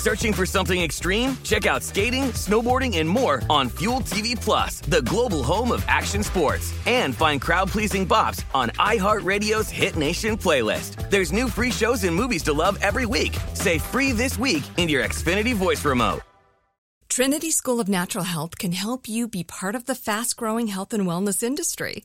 Searching for something extreme? Check out skating, snowboarding, and more on Fuel TV Plus, the global home of action sports. And find crowd-pleasing bops on iHeartRadio's Hit Nation playlist. There's new free shows and movies to love every week. Say free this week in your Xfinity voice remote. Trinity School of Natural Health can help you be part of the fast growing health and wellness industry.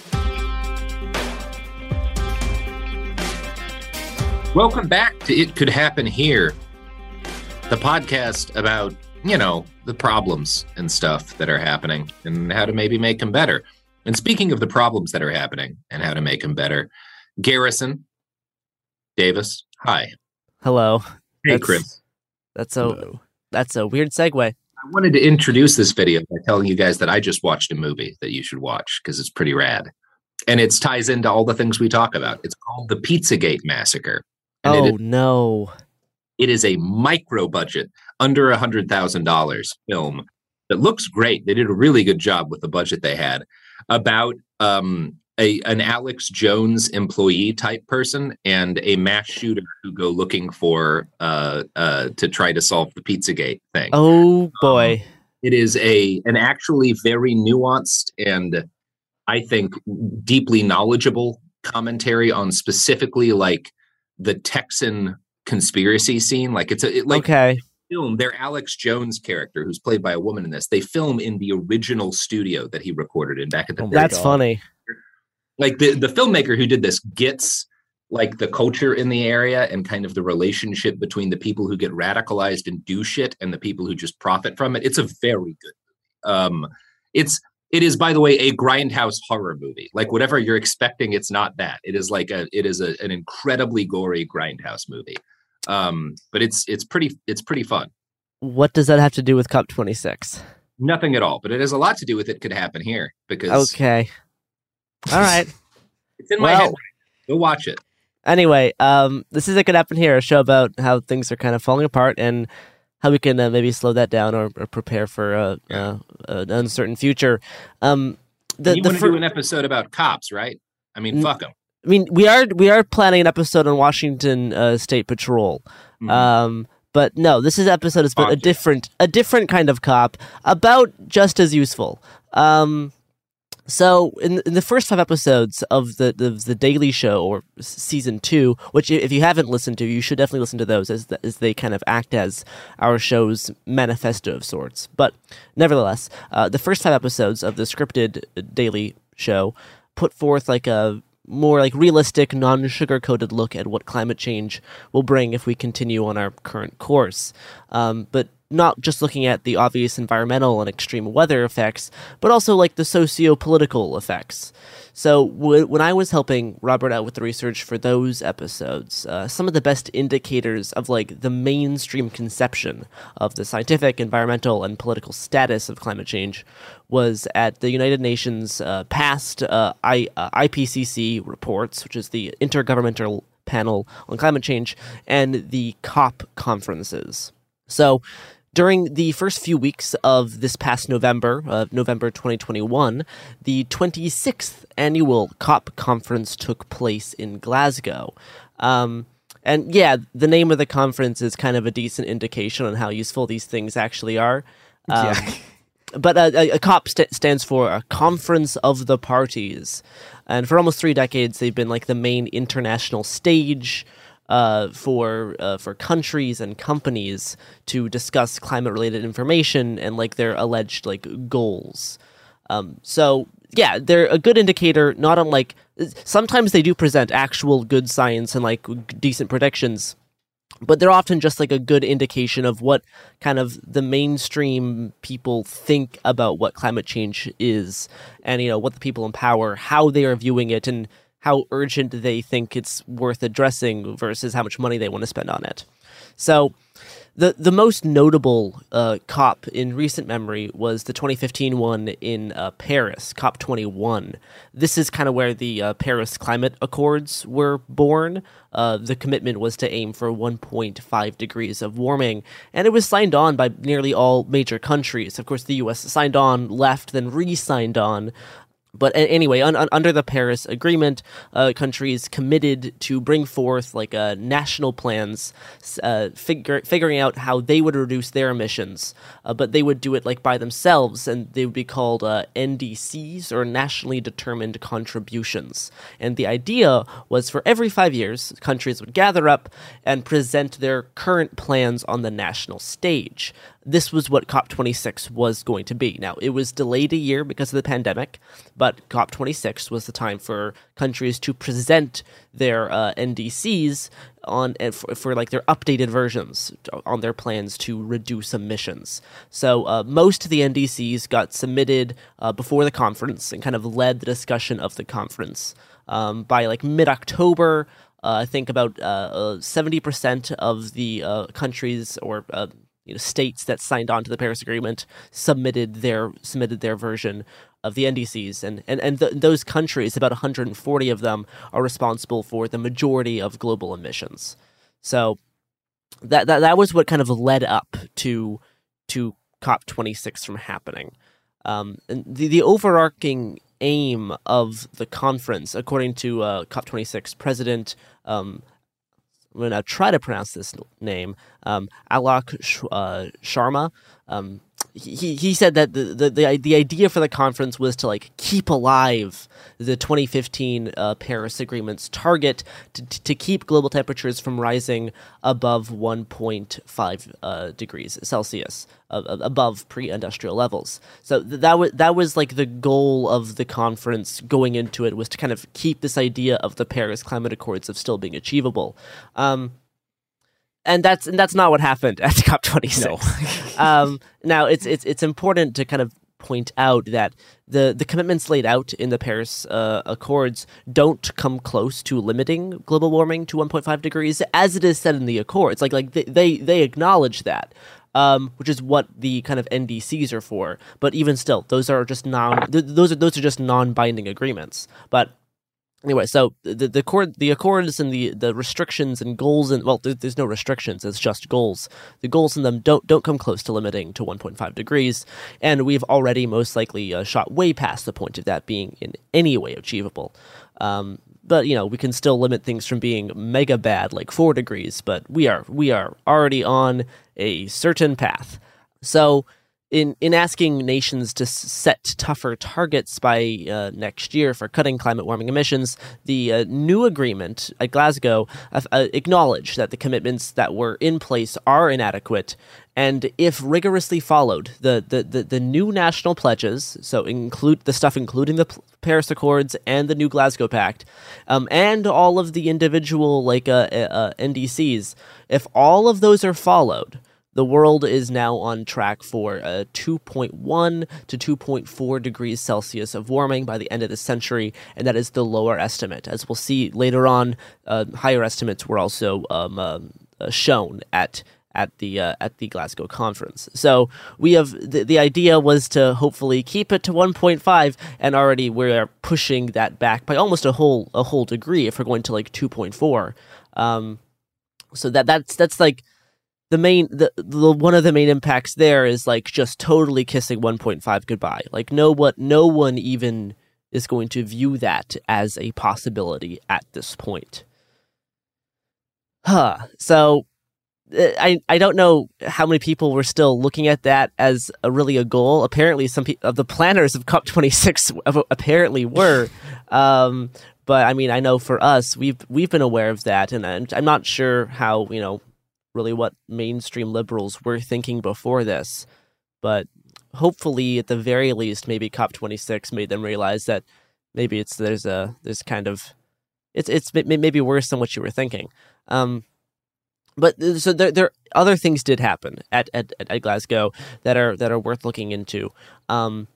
Welcome back to It Could Happen Here, the podcast about, you know, the problems and stuff that are happening and how to maybe make them better. And speaking of the problems that are happening and how to make them better, Garrison Davis, hi. Hello. Hey, That's- Chris. That's a that's a weird segue. I wanted to introduce this video by telling you guys that I just watched a movie that you should watch because it's pretty rad. And it ties into all the things we talk about. It's called The Pizzagate Massacre. And Oh it, is, no. it is a micro budget, under a hundred thousand dollars film that looks great. They did a really good job with the budget they had about um, a an Alex Jones employee type person and a mass shooter who go looking for uh, uh, to try to solve the Pizzagate thing. Oh boy. It is a an actually very nuanced and I think deeply knowledgeable commentary on specifically like the Texan conspiracy scene. Like it's a it, like okay. film. Their Alex Jones character, who's played by a woman in this, they film in the original studio that he recorded in back at the. Oh That's funny. Like the the filmmaker who did this gets like the culture in the area and kind of the relationship between the people who get radicalized and do shit and the people who just profit from it. It's a very good. Um, it's it is by the way a grindhouse horror movie. Like whatever you're expecting, it's not that. It is like a it is a, an incredibly gory grindhouse movie. Um, but it's it's pretty it's pretty fun. What does that have to do with COP 26? Nothing at all, but it has a lot to do with it could happen here because Okay. All right. it's in my Well- head. Go watch it. Anyway, um, this is it could happen here, a show about how things are kind of falling apart and how we can uh, maybe slow that down or, or prepare for uh, uh, an uncertain future. Um, the, you want to fir- do an episode about cops, right? I mean, fuck them. I mean, we are we are planning an episode on Washington uh, State Patrol. Mm-hmm. Um, but no, this is episode is about a different a different kind of cop, about just as useful. Um, so in, in the first five episodes of the, the the Daily Show or season two, which if you haven't listened to, you should definitely listen to those as th- as they kind of act as our show's manifesto of sorts. But nevertheless, uh, the first five episodes of the scripted Daily Show put forth like a more like realistic, non-sugar coated look at what climate change will bring if we continue on our current course. Um, but not just looking at the obvious environmental and extreme weather effects, but also like the socio-political effects. So w- when I was helping Robert out with the research for those episodes, uh, some of the best indicators of like the mainstream conception of the scientific, environmental, and political status of climate change was at the United Nations uh, past uh, I, uh, IPCC reports, which is the Intergovernmental Panel on Climate Change, and the COP conferences. So during the first few weeks of this past November, uh, November 2021, the 26th annual COP conference took place in Glasgow. Um, and yeah, the name of the conference is kind of a decent indication on how useful these things actually are. Um, yeah. But uh, a, a COP st- stands for a Conference of the Parties. And for almost three decades, they've been like the main international stage uh, for uh, for countries and companies to discuss climate related information and like their alleged like goals. Um, so yeah, they're a good indicator. Not unlike sometimes they do present actual good science and like decent predictions, but they're often just like a good indication of what kind of the mainstream people think about what climate change is, and you know what the people in power how they are viewing it and how urgent they think it's worth addressing versus how much money they want to spend on it. So, the the most notable uh, COP in recent memory was the 2015 one in uh, Paris, COP 21. This is kind of where the uh, Paris Climate Accords were born. Uh, the commitment was to aim for 1.5 degrees of warming, and it was signed on by nearly all major countries. Of course, the U.S. signed on, left, then re-signed on. But anyway, un- un- under the Paris Agreement, uh, countries committed to bring forth like uh, national plans, uh, figure- figuring out how they would reduce their emissions. Uh, but they would do it like by themselves, and they would be called uh, NDCs or nationally determined contributions. And the idea was for every five years, countries would gather up and present their current plans on the national stage this was what COP26 was going to be. Now, it was delayed a year because of the pandemic, but COP26 was the time for countries to present their uh, NDCs on for, for, like their updated versions on their plans to reduce emissions. So uh, most of the NDCs got submitted uh, before the conference and kind of led the discussion of the conference. Um, by like mid October, uh, I think about uh, uh, seventy percent of the countries or you know states that signed on to the Paris Agreement submitted their submitted their version of the NDCs, and and and th- those countries, about 140 of them, are responsible for the majority of global emissions. So that that that was what kind of led up to to COP 26 from happening. Um, and the the overarching aim of the conference, according to uh, COP26 President um, I'm going to try to pronounce this name, um, Alok Sh- uh, Sharma. Um, he, he said that the, the, the, the idea for the conference was to like keep alive the 2015 uh, Paris Agreement's target to, to keep global temperatures from rising above 1.5 uh, degrees Celsius, uh, above pre-industrial levels. So th- that was that was like the goal of the conference going into it was to kind of keep this idea of the Paris Climate Accords of still being achievable. Um, and that's and that's not what happened at COP26. No. um, now it's it's it's important to kind of point out that the the commitments laid out in the Paris uh, Accords don't come close to limiting global warming to 1.5 degrees, as it is said in the Accords. Like like they they, they acknowledge that. Um, which is what the kind of NDCs are for, but even still, those are just non. Th- those are those are just non-binding agreements. But anyway, so the the accord, the accords and the the restrictions and goals and well, there, there's no restrictions. It's just goals. The goals in them don't don't come close to limiting to 1.5 degrees, and we've already most likely uh, shot way past the point of that being in any way achievable. Um, but you know we can still limit things from being mega bad like four degrees. But we are we are already on a certain path. So in in asking nations to set tougher targets by uh, next year for cutting climate warming emissions, the uh, new agreement at Glasgow uh, uh, acknowledged that the commitments that were in place are inadequate, and if rigorously followed, the the the, the new national pledges, so include the stuff including the Paris Accords and the new Glasgow Pact, um, and all of the individual like uh, uh, NDCs, if all of those are followed the world is now on track for a 2.1 to 2.4 degrees Celsius of warming by the end of the century, and that is the lower estimate. As we'll see later on, uh, higher estimates were also um, uh, shown at at the uh, at the Glasgow conference. So we have the, the idea was to hopefully keep it to 1.5, and already we're pushing that back by almost a whole a whole degree if we're going to like 2.4. Um, so that that's that's like the main the, the one of the main impacts there is like just totally kissing 1.5 goodbye like no what no one even is going to view that as a possibility at this point huh so uh, I, I don't know how many people were still looking at that as a, really a goal. Apparently, some pe- of the planners of COP26 apparently were. Um, but I mean, I know for us, we've we've been aware of that, and I'm, I'm not sure how you know really what mainstream liberals were thinking before this. But hopefully, at the very least, maybe COP26 made them realize that maybe it's there's a there's kind of it's it's maybe worse than what you were thinking. Um, but uh, so there, there other things did happen at, at, at Glasgow that are that are worth looking into. Um,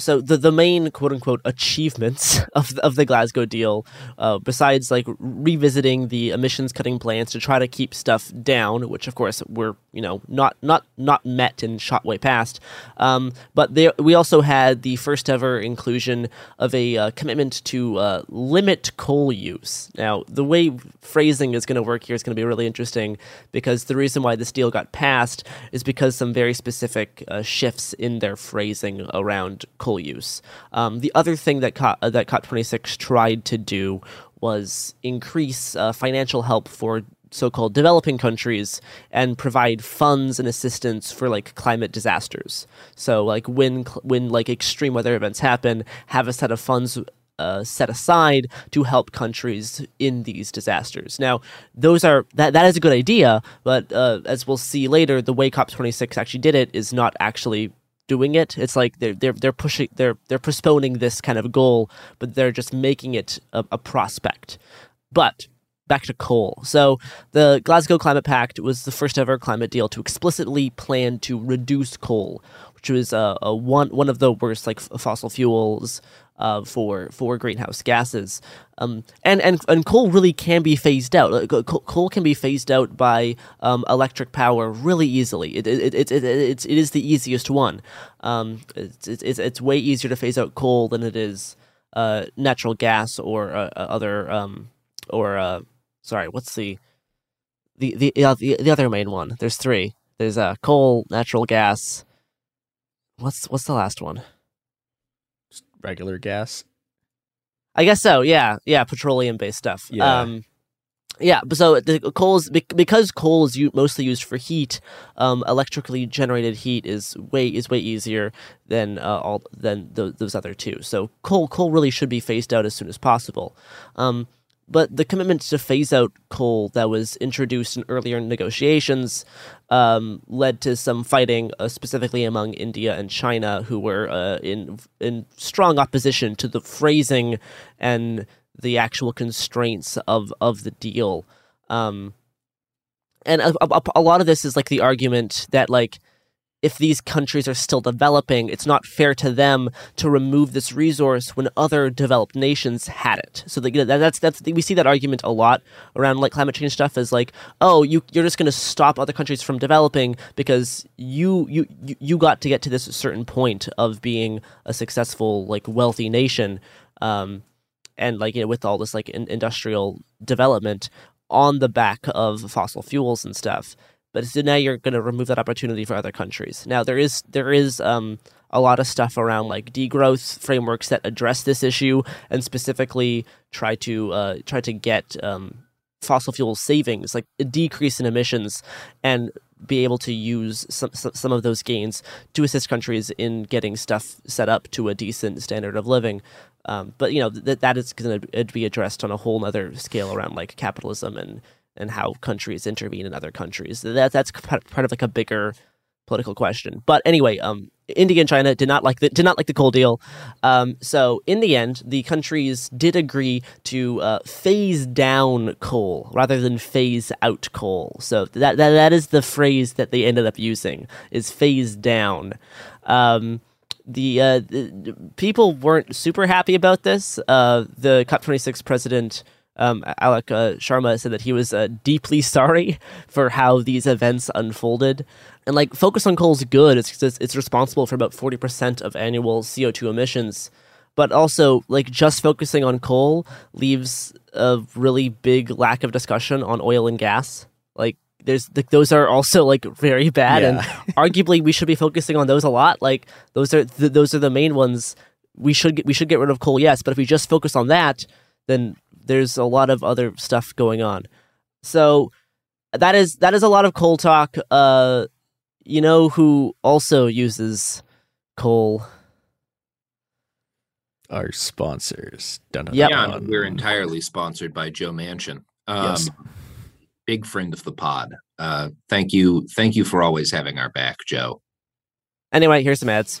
so the the main quote unquote achievements of the, of the Glasgow deal, uh, besides like revisiting the emissions cutting plans to try to keep stuff down, which of course were you know not not not met and shot way past, um, but there we also had the first ever inclusion of a uh, commitment to uh, limit coal use. Now the way phrasing is going to work here is going to be really interesting because the reason why this deal got passed is because some very specific uh, shifts in their phrasing around coal use. Um, the other thing that COP, uh, that COP26 tried to do was increase uh, financial help for so-called developing countries and provide funds and assistance for like climate disasters. So like when when like extreme weather events happen, have a set of funds uh, set aside to help countries in these disasters. Now, those are that that is a good idea, but uh, as we'll see later, the way COP26 actually did it is not actually doing it. It's like they're they're they're pushing they're they're postponing this kind of goal, but they're just making it a, a prospect. But back to coal. So the Glasgow Climate Pact was the first ever climate deal to explicitly plan to reduce coal, which was uh, a one one of the worst like fossil fuels uh, for for greenhouse gases. Um, and, and and coal really can be phased out. Coal can be phased out by um, electric power really easily. It it, it, it, it, it is the easiest one. Um, it's, it's, it's way easier to phase out coal than it is uh, natural gas or uh, uh other um, or uh, sorry, what's the the the, uh, the the other main one? There's three. There's uh, coal, natural gas. What's what's the last one? Regular gas. I guess so. Yeah, yeah, petroleum based stuff. Yeah. Um, yeah, so the coal is because coal is mostly used for heat. Um, electrically generated heat is way is way easier than uh, all than those other two. So coal coal really should be phased out as soon as possible. Um, but the commitment to phase out coal that was introduced in earlier negotiations um, led to some fighting, uh, specifically among India and China, who were uh, in in strong opposition to the phrasing and the actual constraints of of the deal. Um, and a, a, a lot of this is like the argument that like if these countries are still developing, it's not fair to them to remove this resource when other developed nations had it. So that's that's we see that argument a lot around like climate change stuff is like, oh, you you're just going to stop other countries from developing because you you you got to get to this certain point of being a successful like wealthy nation. Um, and like you know, with all this like in, industrial development on the back of fossil fuels and stuff but so now you're going to remove that opportunity for other countries. Now there is there is um, a lot of stuff around like degrowth frameworks that address this issue and specifically try to uh, try to get um, fossil fuel savings, like a decrease in emissions, and be able to use some some of those gains to assist countries in getting stuff set up to a decent standard of living. Um, but you know that that is going to be addressed on a whole other scale around like capitalism and and how countries intervene in other countries. That that's part of like a bigger political question. But anyway, um, India and China did not like the did not like the coal deal. Um, so in the end, the countries did agree to uh, phase down coal rather than phase out coal. So that, that that is the phrase that they ended up using is phase down. Um, the, uh, the, people weren't super happy about this. Uh, the COP26 president. Um, Alok uh, Sharma said that he was uh, deeply sorry for how these events unfolded. And like focus on coal is good. It's it's, it's responsible for about forty percent of annual CO two emissions. But also, like just focusing on coal leaves a really big lack of discussion on oil and gas. Like there's like, those are also like very bad, Yeah. and arguably we should be focusing on those a lot. Like those are th- those are the main ones. We should get, we should get rid of coal, yes. But if we just focus on that, then there's a lot of other stuff going on. So that is that is a lot of coal talk. Uh, you know who also uses coal? Our sponsors. Dun, dun, Yep. Yeah, we're entirely sponsored by Joe Manchin. Um, Yes. Big friend of the pod. Uh, thank you. Thank you for always having our back, Joe. Anyway, here's some ads.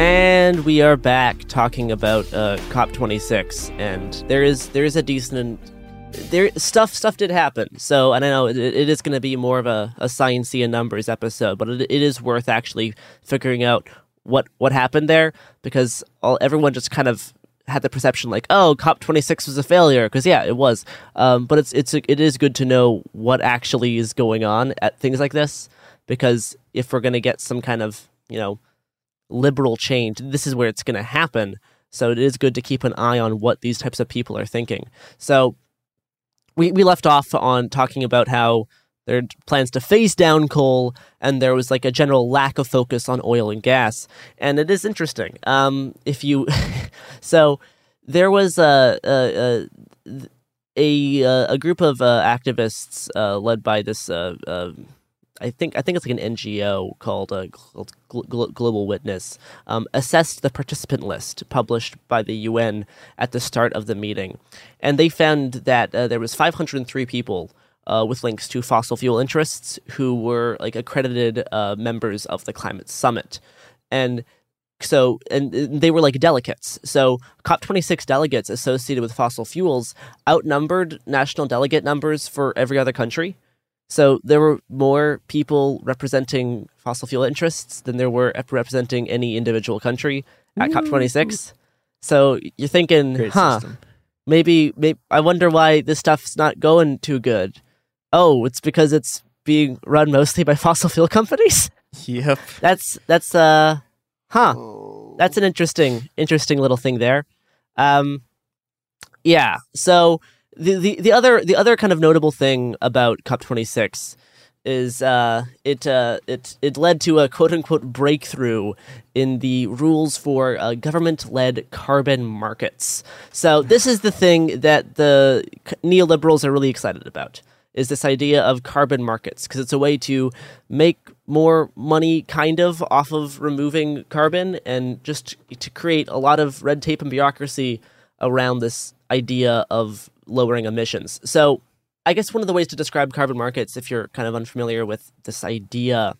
And we are back talking about uh, COP26, and there is there is a decent there stuff stuff did happen. So and I know it, it is going to be more of a, a sciencey and numbers episode, but it, it is worth actually figuring out what what happened there because all everyone just kind of had the perception like oh COP26 was a failure because yeah it was, um, but it's it's it is good to know what actually is going on at things like this because if we're going to get some kind of you know liberal change, this is where it's going to happen. So it is good to keep an eye on what these types of people are thinking. So we, we left off on talking about how there are plans to phase down coal, and there was like a general lack of focus on oil and gas. And it is interesting. Um, if you, so there was a a a, a, a group of uh, activists uh, led by this. Uh, uh I think I think it's like an NGO called, uh, Global Witness, um, assessed the participant list published by the UN at the start of the meeting, and they found that uh, there was 503 people uh, with links to fossil fuel interests who were like accredited uh, members of the climate summit, and so and they were like delegates. So COP26 delegates associated with fossil fuels outnumbered national delegate numbers for every other country. So there were more people representing fossil fuel interests than there were representing any individual country at COP26. So you're thinking, Great huh, system. maybe, maybe I wonder why this stuff's not going too good. Oh, it's because it's being run mostly by fossil fuel companies. Yep. That's that's uh, huh. That's an interesting interesting little thing there. Um, yeah. So the, the, the other the other kind of notable thing about COP26 is uh, it uh, it it led to a quote unquote breakthrough in the rules for uh, government led carbon markets. So this is the thing that the neoliberals are really excited about is this idea of carbon markets because it's a way to make more money kind of off of removing carbon and just to create a lot of red tape and bureaucracy around this idea of lowering emissions. So, I guess one of the ways to describe carbon markets, if you're kind of unfamiliar with this idea,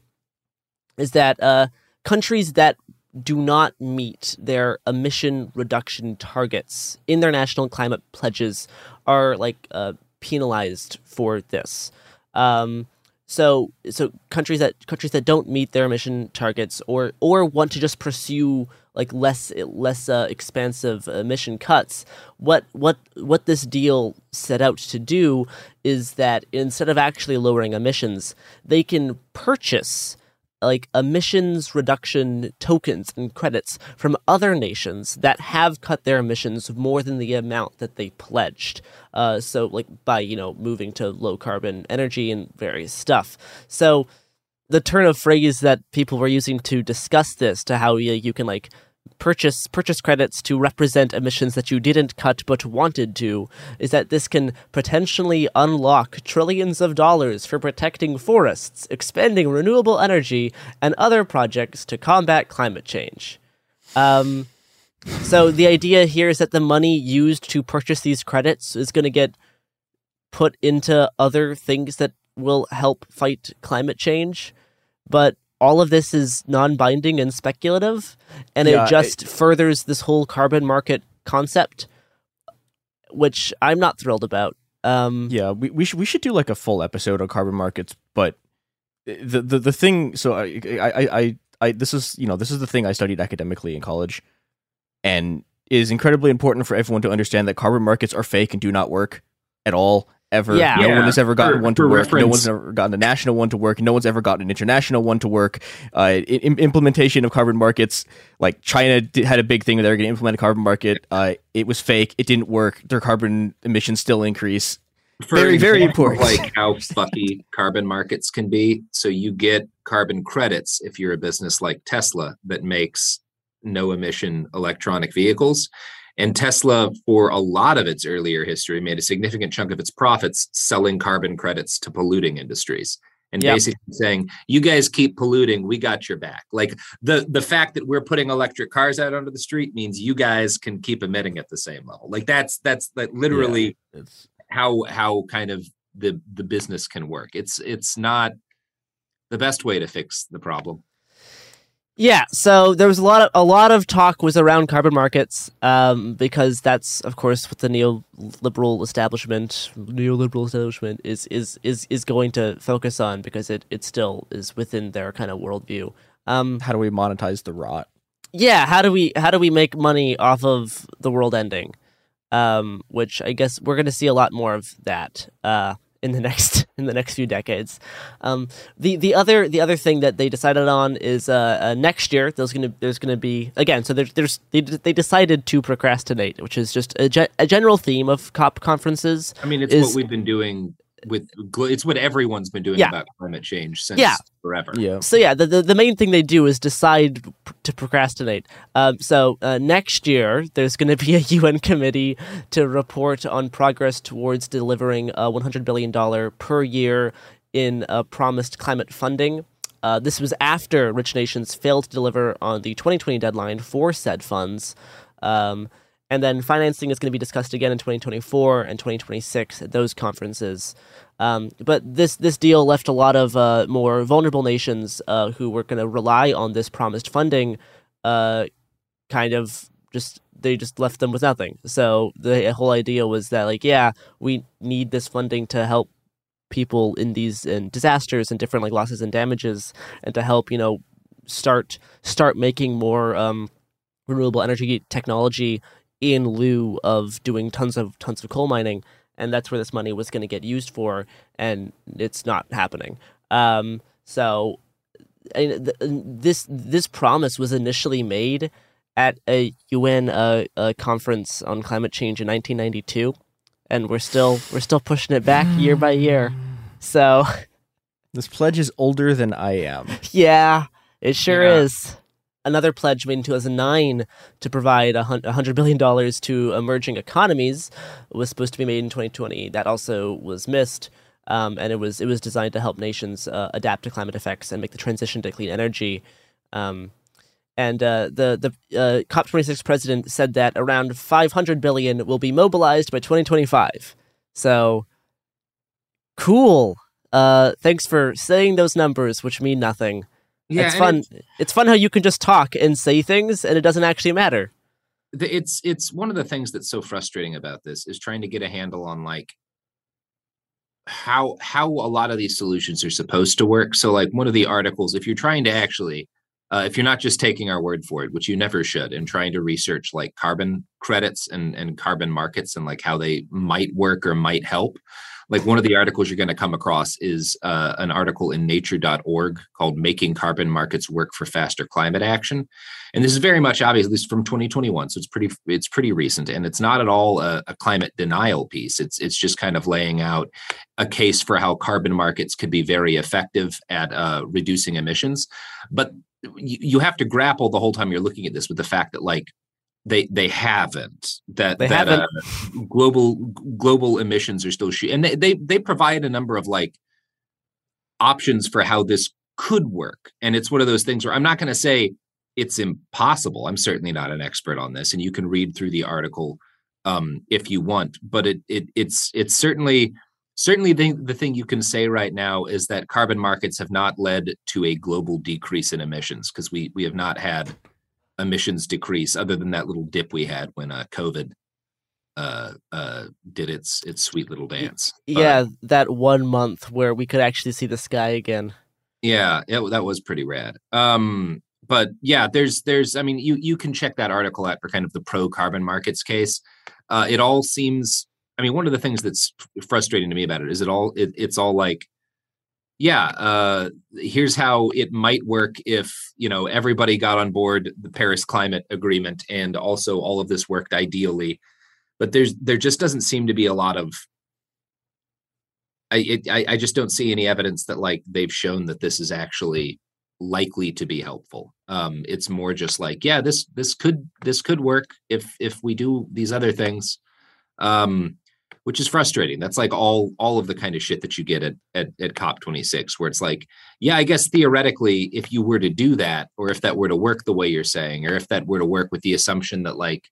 is that uh, countries that do not meet their emission reduction targets in their national climate pledges are like uh, penalized for this. Um, so, so countries that countries that don't meet their emission targets or or want to just pursue like less less uh, expansive emission cuts. What what what this deal set out to do is that instead of actually lowering emissions, they can purchase like emissions reduction tokens and credits from other nations that have cut their emissions more than the amount that they pledged. Uh, so, like by you know moving to low carbon energy and various stuff. So the turn of phrase that people were using to discuss this to how you, you can like purchase purchase credits to represent emissions that you didn't cut but wanted to is that this can potentially unlock trillions of dollars for protecting forests, expanding renewable energy, and other projects to combat climate change. Um, so the idea here is that the money used to purchase these credits is going to get put into other things that will help fight climate change but all of this is non-binding and speculative and yeah, it just I, furthers this whole carbon market concept which i'm not thrilled about. Um, yeah we, we should we should do like a full episode on carbon markets but the the, the thing so I, I i i this is you know this is the thing i studied academically in college and is incredibly important for everyone to understand that carbon markets are fake and do not work at all ever. Yeah. No yeah. one has ever gotten for, one to work. Reference. No one's ever gotten a national one to work. No one's ever gotten an international one to work. Uh, in, implementation of carbon markets, like China did, had a big thing where they were going to implement a carbon market. Uh, it was fake. It didn't work. Their carbon emissions still increase. For very, very important. Like how fucky carbon markets can be. So you get carbon credits if you're a business like Tesla that makes no emission electronic vehicles and Tesla, for a lot of its earlier history, made a significant chunk of its profits selling carbon credits to polluting industries and yep. basically saying you guys keep polluting we got your back. Like the the fact that we're putting electric cars out onto the street means you guys can keep emitting at the same level. Like that's that's like literally yeah, how how kind of the the business can work. It's it's not the best way to fix the problem Yeah, so there was a lot of a lot of talk was around carbon markets um, because that's of course what the neoliberal establishment neoliberal establishment is is is is going to focus on because it it still is within their kind of worldview. Um, How do we monetize the rot? yeah, how do we how do we make money off of the world ending? Um, which I guess we're going to see a lot more of that uh, in the next in the next few decades. Um, the the other the other thing that they decided on is uh, uh, next year there's gonna there's gonna be again so there's there's they, they decided to procrastinate, which is just a, ge- a general theme of COP conferences. I mean, it's is- what we've been doing with. It's what everyone's been doing Yeah. about climate change since Yeah. forever. Yeah. So yeah, the, the the main thing they do is decide p- to procrastinate. Um, so uh, next year there's going to be a UN committee to report on progress towards delivering a 100 billion dollar per year in uh, promised climate funding. Uh, this was after rich nations failed to deliver on the 2020 deadline for said funds. Um, and then financing is going to be discussed again in 2024 and 2026 at those conferences. Um, but this this deal left a lot of uh, more vulnerable nations uh, who were going to rely on this promised funding, uh, kind of just they just left them with nothing. So the whole idea was that like yeah we need this funding to help people in these in disasters and different like losses and damages and to help you know start start making more um, renewable energy technology in lieu of doing tons of tons of coal mining and that's where this money was going to get used for and it's not happening um, so th- this this promise was initially made at a UN uh, uh, conference on climate change in 1992 and we're still we're still pushing it back year by year so This pledge is older than I am. yeah, it sure Yeah. is. Another pledge made in 2009 to provide a $100 billion to emerging economies was supposed to be made in 2020. That also was missed. Um, and it was it was designed to help nations uh, adapt to climate effects and make the transition to clean energy. Um, and uh, the the uh, COP26 president said that around 500 billion will be mobilized by 2025. So cool. Uh, thanks for saying those numbers, which mean nothing. It's and fun. It's, fun how you can just talk and say things, and it doesn't actually matter. the- it's it's one of the things that's so frustrating about this is trying to get a handle on like how how a lot of these solutions are supposed to work so like one of the articles if you're trying to actually uh, if you're not just taking our word for it which you never should and trying to research like carbon credits and and carbon markets and like how they might work or might help. Like one of the articles you're going to come across is uh, an article in nature.org called making carbon markets work for faster climate action. And this is very much obvious this is from 2021 so it's pretty it's pretty recent. And it's not at all a, a climate denial piece. It's it's just kind of laying out a case for how carbon markets could be very effective at uh, reducing emissions. But you have to grapple the whole time you're looking at this with the fact that like they they haven't that They that haven't. Uh, global global emissions are still shooting and they, they they provide a number of like options for how this could work and it's one of those things where i'm not going to say it's impossible i'm certainly not an expert on this and you can read through the article um, if you want but it, it it's it's certainly certainly the, the thing you can say right now is that carbon markets have not led to a global decrease in emissions because we we have not had emissions decrease other than that little dip we had when uh, covid uh, uh, did its its sweet little dance But- yeah, that one month where we could actually see the sky again. Yeah, it, that was pretty rad. Um, but yeah, there's there's I mean you you can check that article out for kind of the pro carbon markets case. Uh, it all seems. I mean, one of the things that's frustrating to me about it is it all it, it's all like, yeah, uh, here's how it might work if you know everybody got on board the Paris Climate Agreement and also all of this worked ideally. But there's there just doesn't seem to be a lot of I, it, I I just don't see any evidence that like they've shown that this is actually likely to be helpful. Um, it's more just like, yeah, this this could this could work if if we do these other things, um, which is frustrating. That's like all all of the kind of shit that you get at at, at COP twenty six, where it's like, yeah, I guess theoretically, if you were to do that, or if that were to work the way you're saying, or if that were to work with the assumption that like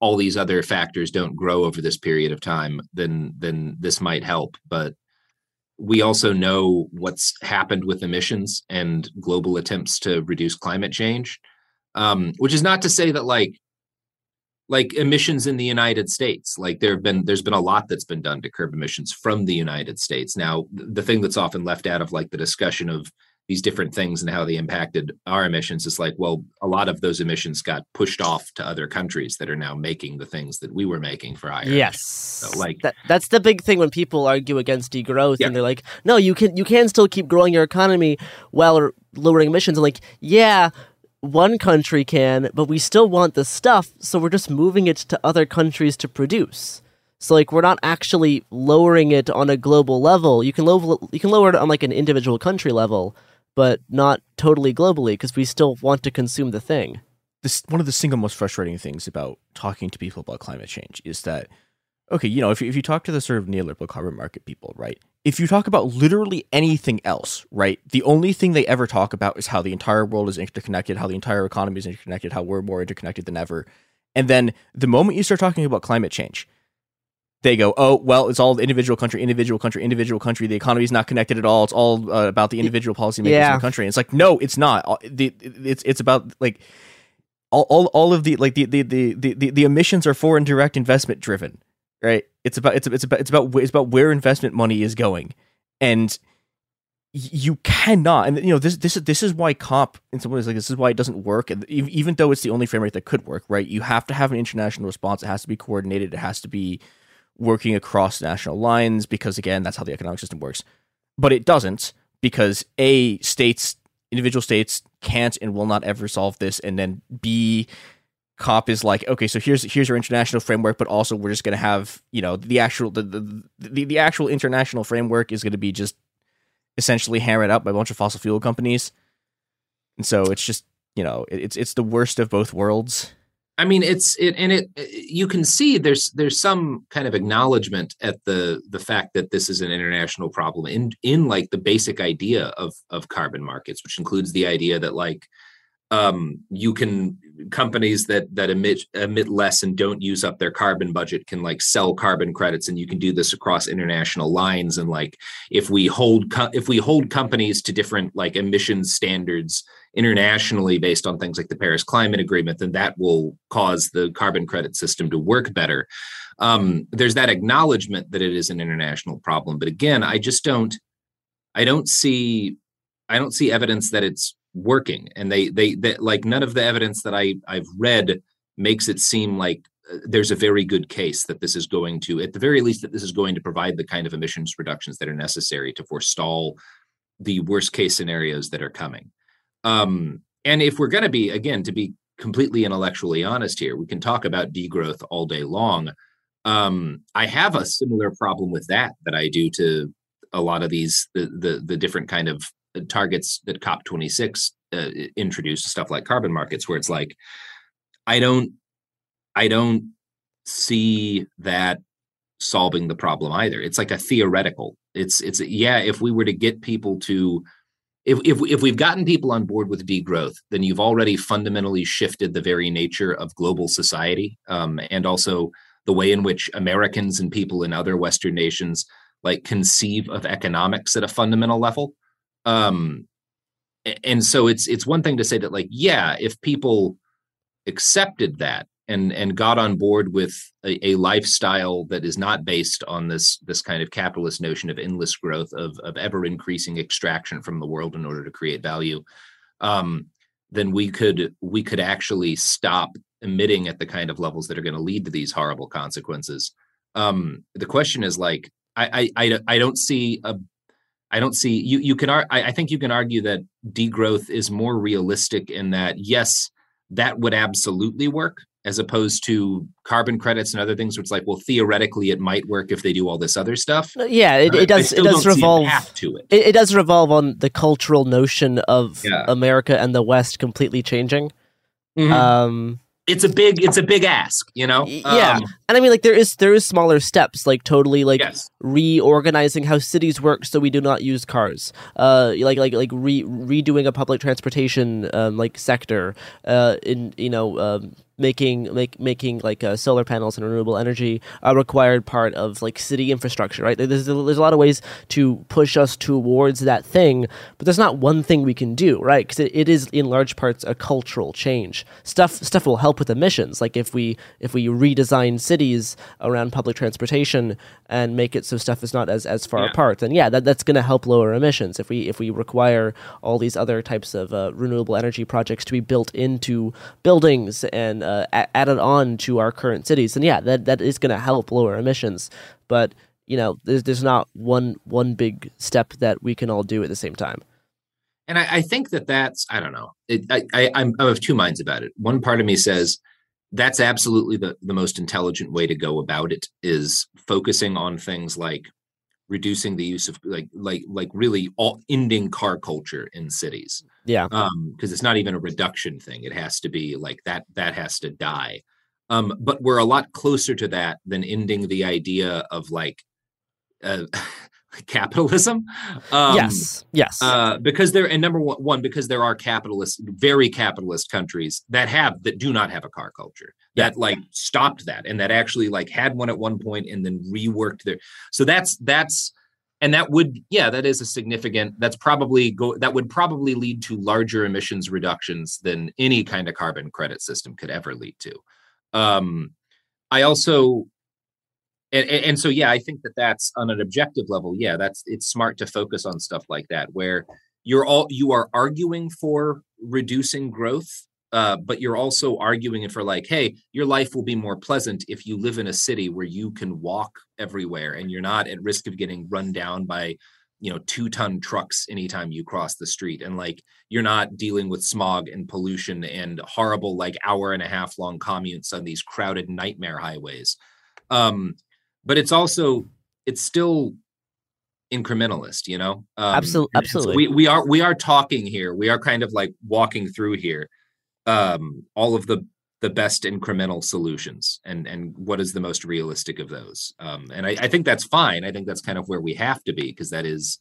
all these other factors don't grow over this period of time, then then this might help. But we also know what's happened with emissions and global attempts to reduce climate change um, which is not to say that like like emissions in the united states. Like there have been there's been a lot that's been done to curb emissions from the united states. Now the thing that's often left out of like the discussion of these different things and how they impacted our emissions is like well a lot of those emissions got pushed off to other countries that are now making the things that we were making for higher yes. so, like that, that's the big thing when people argue against degrowth Yeah. and they're like no you can you can still keep growing your economy while lowering emissions. And like yeah one country can but we still want the stuff so we're just moving it to other countries to produce. So like we're not actually lowering it on a global level. You can lower you can lower it on like an individual country level but not totally globally because we still want to consume the thing. This one of the single most frustrating things about talking to people about climate change is that okay, you know, if you, if you talk to the sort of neoliberal carbon market people, right? If you talk about literally anything else, right? The only thing they ever talk about is how the entire world is interconnected, how the entire economy is interconnected, how we're more interconnected than ever. And then the moment you start talking about climate change, they go, "Oh, well, it's all individual country, individual country, individual country. The economy is not connected at all. It's all uh, about the individual policymakers in the country." And it's like, no, it's not. The, it's it's about like all, all, all of the like the the, the, the, the the emissions are foreign direct investment driven, right? It's about it's it's about it's about it's about where investment money is going, and you cannot. And you know this this is this is why comp in some ways like this is why it doesn't work. And even though it's the only framework that could work, right? You have to have an international response. It has to be coordinated. It has to be working across national lines because again, that's how the economic system works. But it doesn't because a states individual states can't and will not ever solve this and then b COP is like okay so here's here's your international framework but also we're just going to have you know the actual the, the the the actual international framework is going to be just essentially hammered out by a bunch of fossil fuel companies and so it's just you know it, it's it's the worst of both worlds I mean, it's it, and it. You can see there's there's some kind of acknowledgement at the the fact that this is an international problem in in like the basic idea of of carbon markets, which includes the idea that like um, you can companies that that emit emit less and don't use up their carbon budget can like sell carbon credits, and you can do this across international lines. And like if we hold co- if we hold companies to different like emissions standards internationally based on things like the Paris Climate Agreement, then that will cause the carbon credit system to work better. Um, there's that acknowledgement that it is an international problem, but again, I just don't, I don't see, I don't see evidence that it's working, and they, they, they like none of the evidence that I I've read makes it seem like uh, there's a very good case that this is going to, at the very least, that this is going to provide the kind of emissions reductions that are necessary to forestall the worst case scenarios that are coming. Um, and if we're going to be, again, to be completely intellectually honest here, we can talk about degrowth all day long. Um, I have a similar problem with that that I do to a lot of these the the, the different kind of targets that COP26 uh, introduced, stuff like carbon markets, where it's like, I don't, I don't see that solving the problem either. It's like a theoretical. It's it's yeah. If we were to get people to if if if we've gotten people on board with degrowth, then you've already fundamentally shifted the very nature of global society, um, and also the way in which Americans and people in other Western nations like conceive of economics at a fundamental level. Um, and so it's it's one thing to say that like yeah, if people accepted that and and got on board with a, a lifestyle that is not based on this this kind of capitalist notion of endless growth of of ever increasing extraction from the world in order to create value um then we could we could actually stop emitting at the kind of levels that are going to lead to these horrible consequences. Um the question is like i i i, I don't see a I don't see you. You can. I, I think you can argue that degrowth is more realistic in that yes, that would absolutely work, as opposed to carbon credits and other things. Which, like, well, theoretically, it might work if they do all this other stuff. Yeah it, it does it does don't see a revolve to it. it, it does revolve on the cultural notion of Yeah. America and the West completely changing. Mhm. Um, it's a big. It's a big ask. You know. yeah, Um, and I mean, like there is there is smaller steps, like totally like yes. reorganizing how cities work so we do not use cars. Uh, like like like re- redoing a public transportation um, like sector. Uh, in you know. Um, making make, making like uh, solar panels and renewable energy a required part of like city infrastructure right? There's, there's a lot of ways to push us towards that thing but there's not one thing we can do right? Because it, it is in large parts a cultural change. Stuff stuff will help with emissions. Like if we if we redesign cities around public transportation and make it so stuff is not as as far Yeah. apart then yeah that, that's going to help lower emissions if we if we require all these other types of uh, renewable energy projects to be built into buildings and uh, a- added on to our current cities then yeah that that is going to help lower emissions but you know there's there's not one one big step that we can all do at the same time And I, I think that that's I don't know. It, I, I I'm I'm of two minds about it. One part of me says that's absolutely the the most intelligent way to go about it is focusing on things like reducing the use of like like like really all ending car culture in cities. Yeah. Um because it's not even a reduction thing. It has to be like that that has to die. Um but we're a lot closer to that than ending the idea of like uh capitalism. Um yes yes. Uh, because there and number one, one because there are capitalist very capitalist countries that have that do not have a car culture that like stopped that and that actually like had one at one point and then reworked their so that's that's and that would yeah that is a significant that's probably go that would probably lead to larger emissions reductions than any kind of carbon credit system could ever lead to. Um i also and, and, and so yeah i think that that's on an objective level yeah that's it's smart to focus on stuff like that where you're all you are arguing for reducing growth uh, but you're also arguing it for like hey your life will be more pleasant if you live in a city where you can walk everywhere and you're not at risk of getting run down by you know two ton trucks anytime you cross the street. And like you're not dealing with smog and pollution and horrible like hour and a half long commutes on these crowded nightmare highways. Um but it's also it's still incrementalist you know? Um, Absol- and so absolutely. we, we are we are talking here. We are kind of like walking through here um all of the the best incremental solutions and and what is the most realistic of those. Um and i, I think that's fine. I think that's kind of where we have to be because that is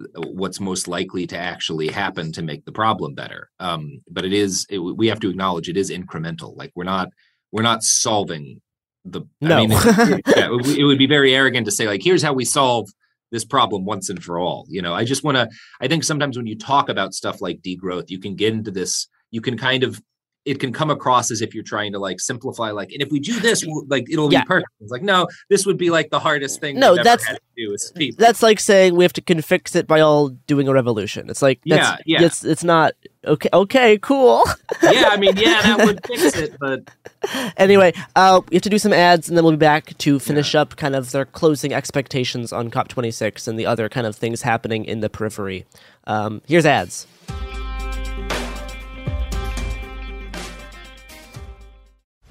uh, what's most likely to actually happen to make the problem better. Um but it is it, we have to acknowledge it is incremental. Like we're not we're not solving the No. I mean, it, yeah, it, would- it would be very arrogant to say like here's how we solve this problem once and for all you know i just want to i think sometimes when you talk about stuff like degrowth you can get into this you can kind of it can come across as if you're trying to like simplify like and if we do this we'll, like it'll Yeah. be perfect it's like no this would be like the hardest thing No, ever that's- had to do people that's like saying we have to can fix it by all doing a revolution it's like that's, Yeah, yeah. it's it's not okay okay cool yeah i mean yeah that would fix it but anyway, uh, we have to do some ads, and then we'll be back to finish up kind of their closing expectations on COP26 and the other kind of things happening in the periphery. Um, here's ads.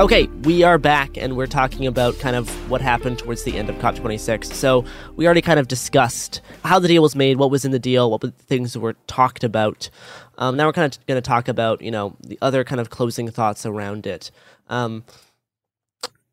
Okay, we are back and we're talking about kind of what happened towards the end of COP26. So, we already kind of discussed how the deal was made, what was in the deal, what things were talked about. Um, now we're kind of going to talk about, you know, the other kind of closing thoughts around it. Um,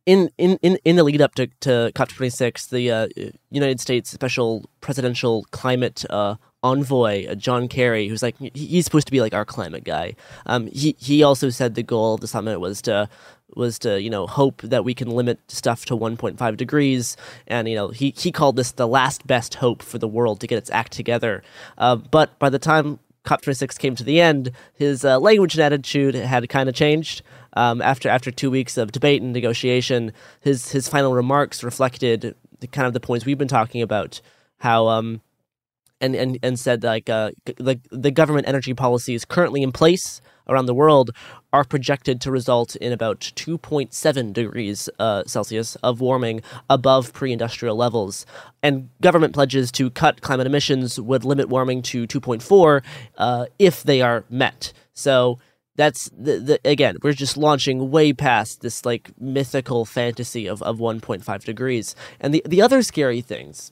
in, in, in, in the lead up to, to COP26, the uh, United States Special Presidential Climate uh, envoy, uh, John Kerry, who's like he's supposed to be like our climate guy. Um, he he also said the goal of the summit was to was to you know hope that we can limit stuff to 1.5 degrees, and you know he he called this the last best hope for the world to get its act together. Uh, but by the time COP26 came to the end, his uh, language and attitude had kind of changed. Um, after after two weeks of debate and negotiation, his his final remarks reflected the, kind of the points we've been talking about. How um, and and and said like uh, the the government energy policy is currently in place around the world are projected to result in about 2.7 degrees uh, Celsius of warming above pre-industrial levels, and government pledges to cut climate emissions would limit warming to 2.4 uh, if they are met. So that's the, the again we're just launching way past this like mythical fantasy of, of 1.5 degrees. And the, the other scary things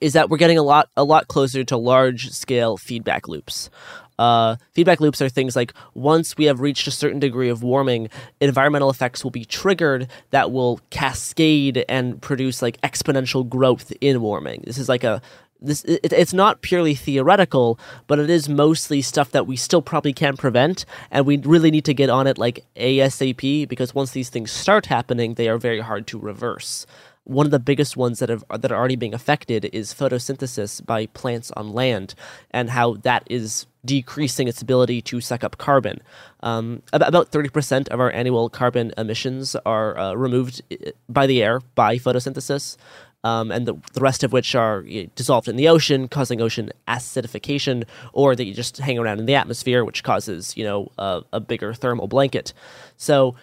is that we're getting a lot a lot closer to large scale feedback loops uh, feedback loops are things like once we have reached a certain degree of warming, environmental effects will be triggered that will cascade and produce like exponential growth in warming. This is like a this it, it's not purely theoretical, but it is mostly stuff that we still probably can prevent, and we really need to get on it like ASAP because once these things start happening, they are very hard to reverse one of the biggest ones that have that are already being affected is photosynthesis by plants on land, and how that is decreasing its ability to suck up carbon. Um, about thirty percent of our annual carbon emissions are uh, removed by the air by photosynthesis. Um, and the, the rest of which are you know, dissolved in the ocean, causing ocean acidification, or that you just hang around in the atmosphere, which causes you know a bigger thermal blanket. So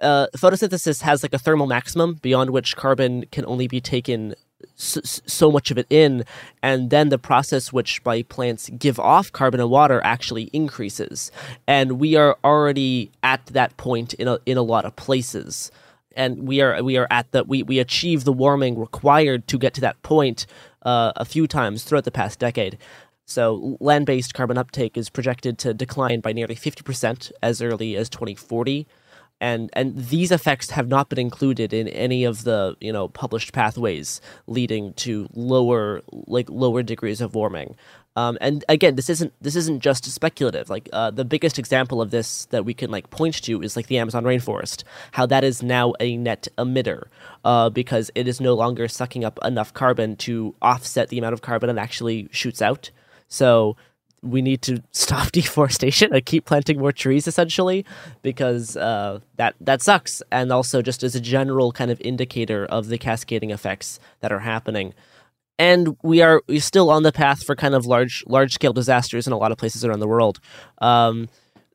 uh, photosynthesis has like a thermal maximum beyond which carbon can only be taken so, much of it in, and then the process which by plants give off carbon and water actually increases. And we are already at that point in a, in a lot of places. And we are we are at the we, we achieve the warming required to get to that point uh, a few times throughout the past decade. So land based carbon uptake is projected to decline by nearly fifty percent as early as twenty forty and and these effects have not been included in any of the you know published pathways leading to lower like lower degrees of warming. Um, and again, this isn't this isn't just speculative. Like uh, the biggest example of this that we can like point to is like the Amazon rainforest, how that is now a net emitter uh, because it is no longer sucking up enough carbon to offset the amount of carbon it actually shoots out. So we need to stop deforestation and keep planting more trees essentially because uh, that that sucks. And also just as a general kind of indicator of the cascading effects that are happening. And we are we're still on the path for kind of large large scale disasters in a lot of places around the world. Um,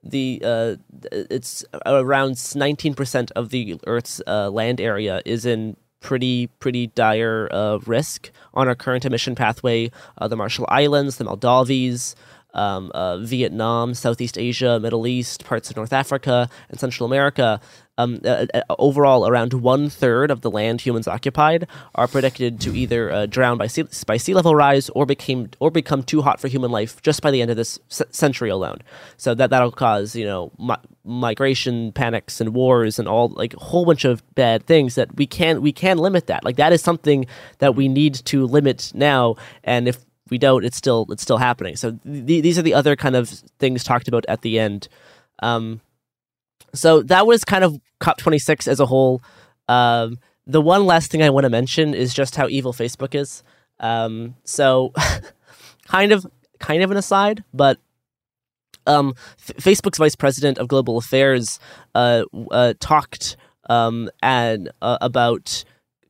the uh, it's around 19% of the earth's uh, land area is in pretty pretty dire uh, risk on our current emission pathway uh, the marshall islands the maldives um, uh, Vietnam, Southeast Asia, Middle East, parts of North Africa, and Central America. Um, uh, uh, overall, around one third of the land humans occupied are predicted to either uh, drown by sea, by sea level rise or became or become too hot for human life just by the end of this c- century alone. So that that'll cause you know mi- migration panics and wars and all like a whole bunch of bad things that we can we can limit that. Like that is something that we need to limit now. And if we don't, it's still it's still happening. So th- these are the other kind of things talked about at the end. Um, so that was kind of COP26 as a whole. Um, the one last thing I want to mention is just how evil Facebook is. Um, so, kind of, kind of an aside, but um, F- Facebook's vice president of global affairs uh, uh, talked um, and uh, about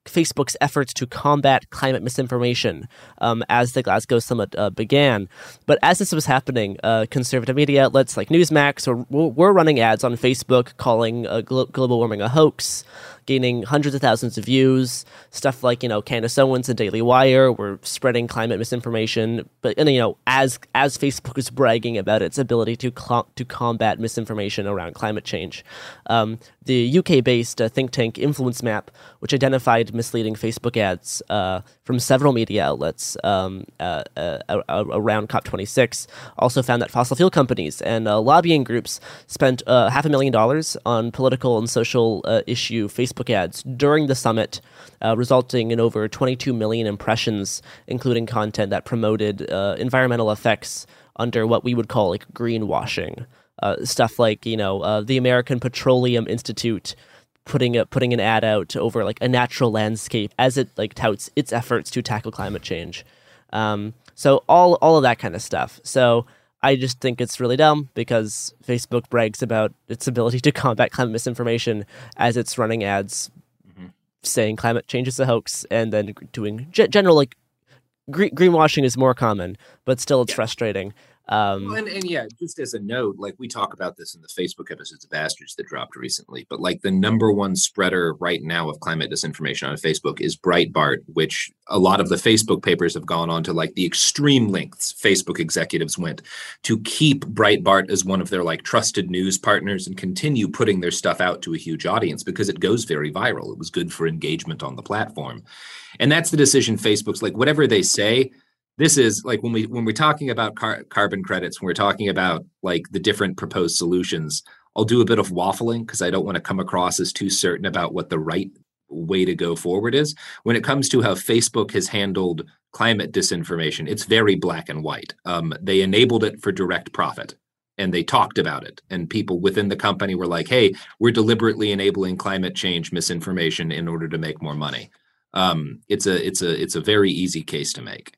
Facebook's efforts to combat climate misinformation um, as the Glasgow summit uh, began. But as this was happening, uh, conservative media outlets like Newsmax were, were running ads on Facebook calling uh, glo- global warming a hoax gaining hundreds of thousands of views. Stuff like you know Candace Owens and Daily Wire were spreading climate misinformation, but and, you know as as Facebook is bragging about its ability to cl- to combat misinformation around climate change. Um, the UK-based uh, think tank Influence Map, which identified misleading Facebook ads uh, from several media outlets um, uh, uh around COP26, also found that fossil fuel companies and uh, lobbying groups spent uh, half a million dollars on political and social issue Facebook ads during the summit, resulting in over 22 million impressions, including content that promoted environmental effects under what we would call like greenwashing. Uh, stuff like you know uh, the American Petroleum Institute putting a, putting an ad out over like a natural landscape as it like touts its efforts to tackle climate change. Um, so all all of that kind of stuff. So I just think it's really dumb because Facebook brags about its ability to combat climate misinformation as it's running ads mm-hmm. saying climate change is a hoax and then doing g- general like green- greenwashing is more common, but still it's yeah. frustrating. Um, and, and yeah, just as a note, like we talk about this in the Facebook episodes of Bastards that dropped recently, but like the number one spreader right now of climate disinformation on Facebook is Breitbart, which a lot of the Facebook papers have gone on to like the extreme lengths Facebook executives went to keep Breitbart as one of their like trusted news partners and continue putting their stuff out to a huge audience because it goes very viral. It was good for engagement on the platform. And that's the decision Facebook's like, whatever they say, this is like when we when we're talking about car- carbon credits when we're talking about like the different proposed solutions i'll do a bit of waffling because i don't want to come across as too certain about what the right way to go forward is. When it comes to how facebook has handled climate disinformation it's very black and white. Um, they enabled it for direct profit and they talked about it and people within the company were like hey we're deliberately enabling climate change misinformation in order to make more money. Um, it's a it's a it's a very easy case to make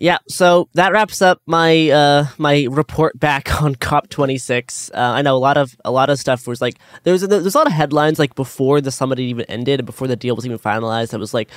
yeah, so that wraps up my uh, my report back on COP26. Uh, I know a lot of a lot of stuff was like there's there's a lot of headlines like before the summit even ended and before the deal was even finalized. That was like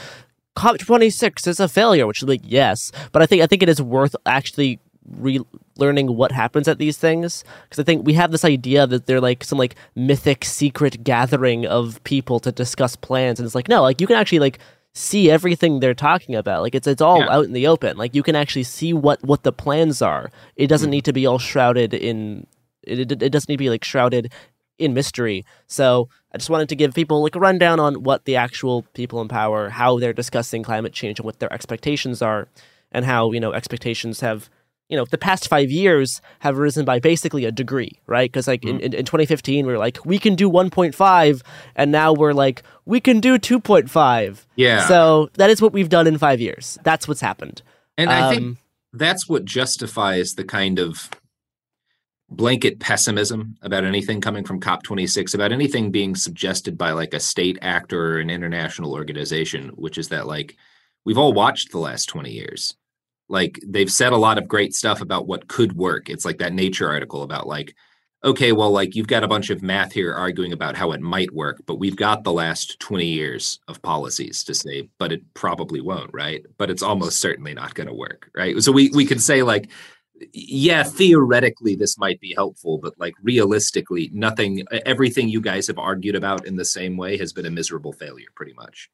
COP26 is a failure, which is like yes, but I think I think it is worth actually relearning what happens at these things because I think we have this idea that they're like some like mythic secret gathering of people to discuss plans, and it's like no, like you can actually like see everything they're talking about. Like it's it's all yeah. out in the open. Like you can actually see what what the plans are. It doesn't mm need to be all shrouded in. It, it, it doesn't need to be like shrouded in mystery. So I just wanted to give people like a rundown on what the actual people in power, how they're discussing climate change, and what their expectations are, and how you know expectations have you know, the past five years have risen by basically a degree, right? Because like mm-hmm. in, in 2015, we were like, we can do 1.5, and now we're like, we can do 2.5. Yeah. So that is what we've done in five years. That's what's happened. And um, I think um, that's what justifies the kind of blanket pessimism about anything coming from COP26, about anything being suggested by like a state actor or an international organization, which is that like we've all watched the last 20 years like they've said a lot of great stuff about what could work. It's like that nature article about like okay well like you've got a bunch of math here arguing about how it might work but we've got the last 20 years of policies to say but it probably won't right? But it's almost certainly not going to work right? So we we could say like yeah theoretically this might be helpful but like realistically nothing everything you guys have argued about in the same way has been a miserable failure pretty much.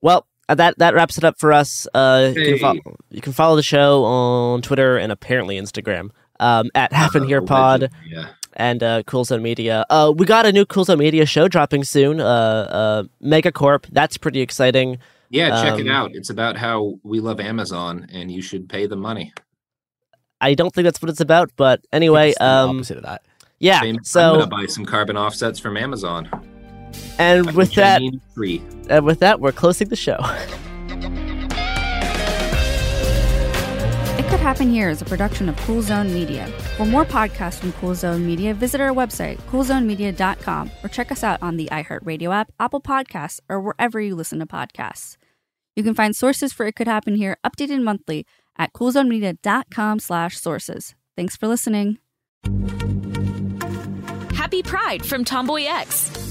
Well that that wraps it up for us. Uh, hey. you, can follow, you, can follow, the show on Twitter and apparently Instagram um, at Happen Here Pod. Yeah. And uh, Cool Zone Media. Uh, we got a new Cool Zone Media show dropping soon. Uh, uh, Megacorp. That's pretty exciting. Yeah, check um, it out. It's about how we love Amazon and you should pay the money. I don't think that's what it's about, but anyway, um, opposite of that. Yeah, Same, so I'm gonna buy some carbon offsets from Amazon. And with that, and with that, we're closing the show. It Could Happen Here is a production of Cool Zone Media. For more podcasts from Cool Zone Media, visit our website, coolzonemedia.com, or check us out on the iHeartRadio app, Apple Podcasts, or wherever you listen to podcasts. You can find sources for It Could Happen Here updated monthly at coolzonemedia.com slash sources. Thanks for listening. Happy Pride from Tomboy X,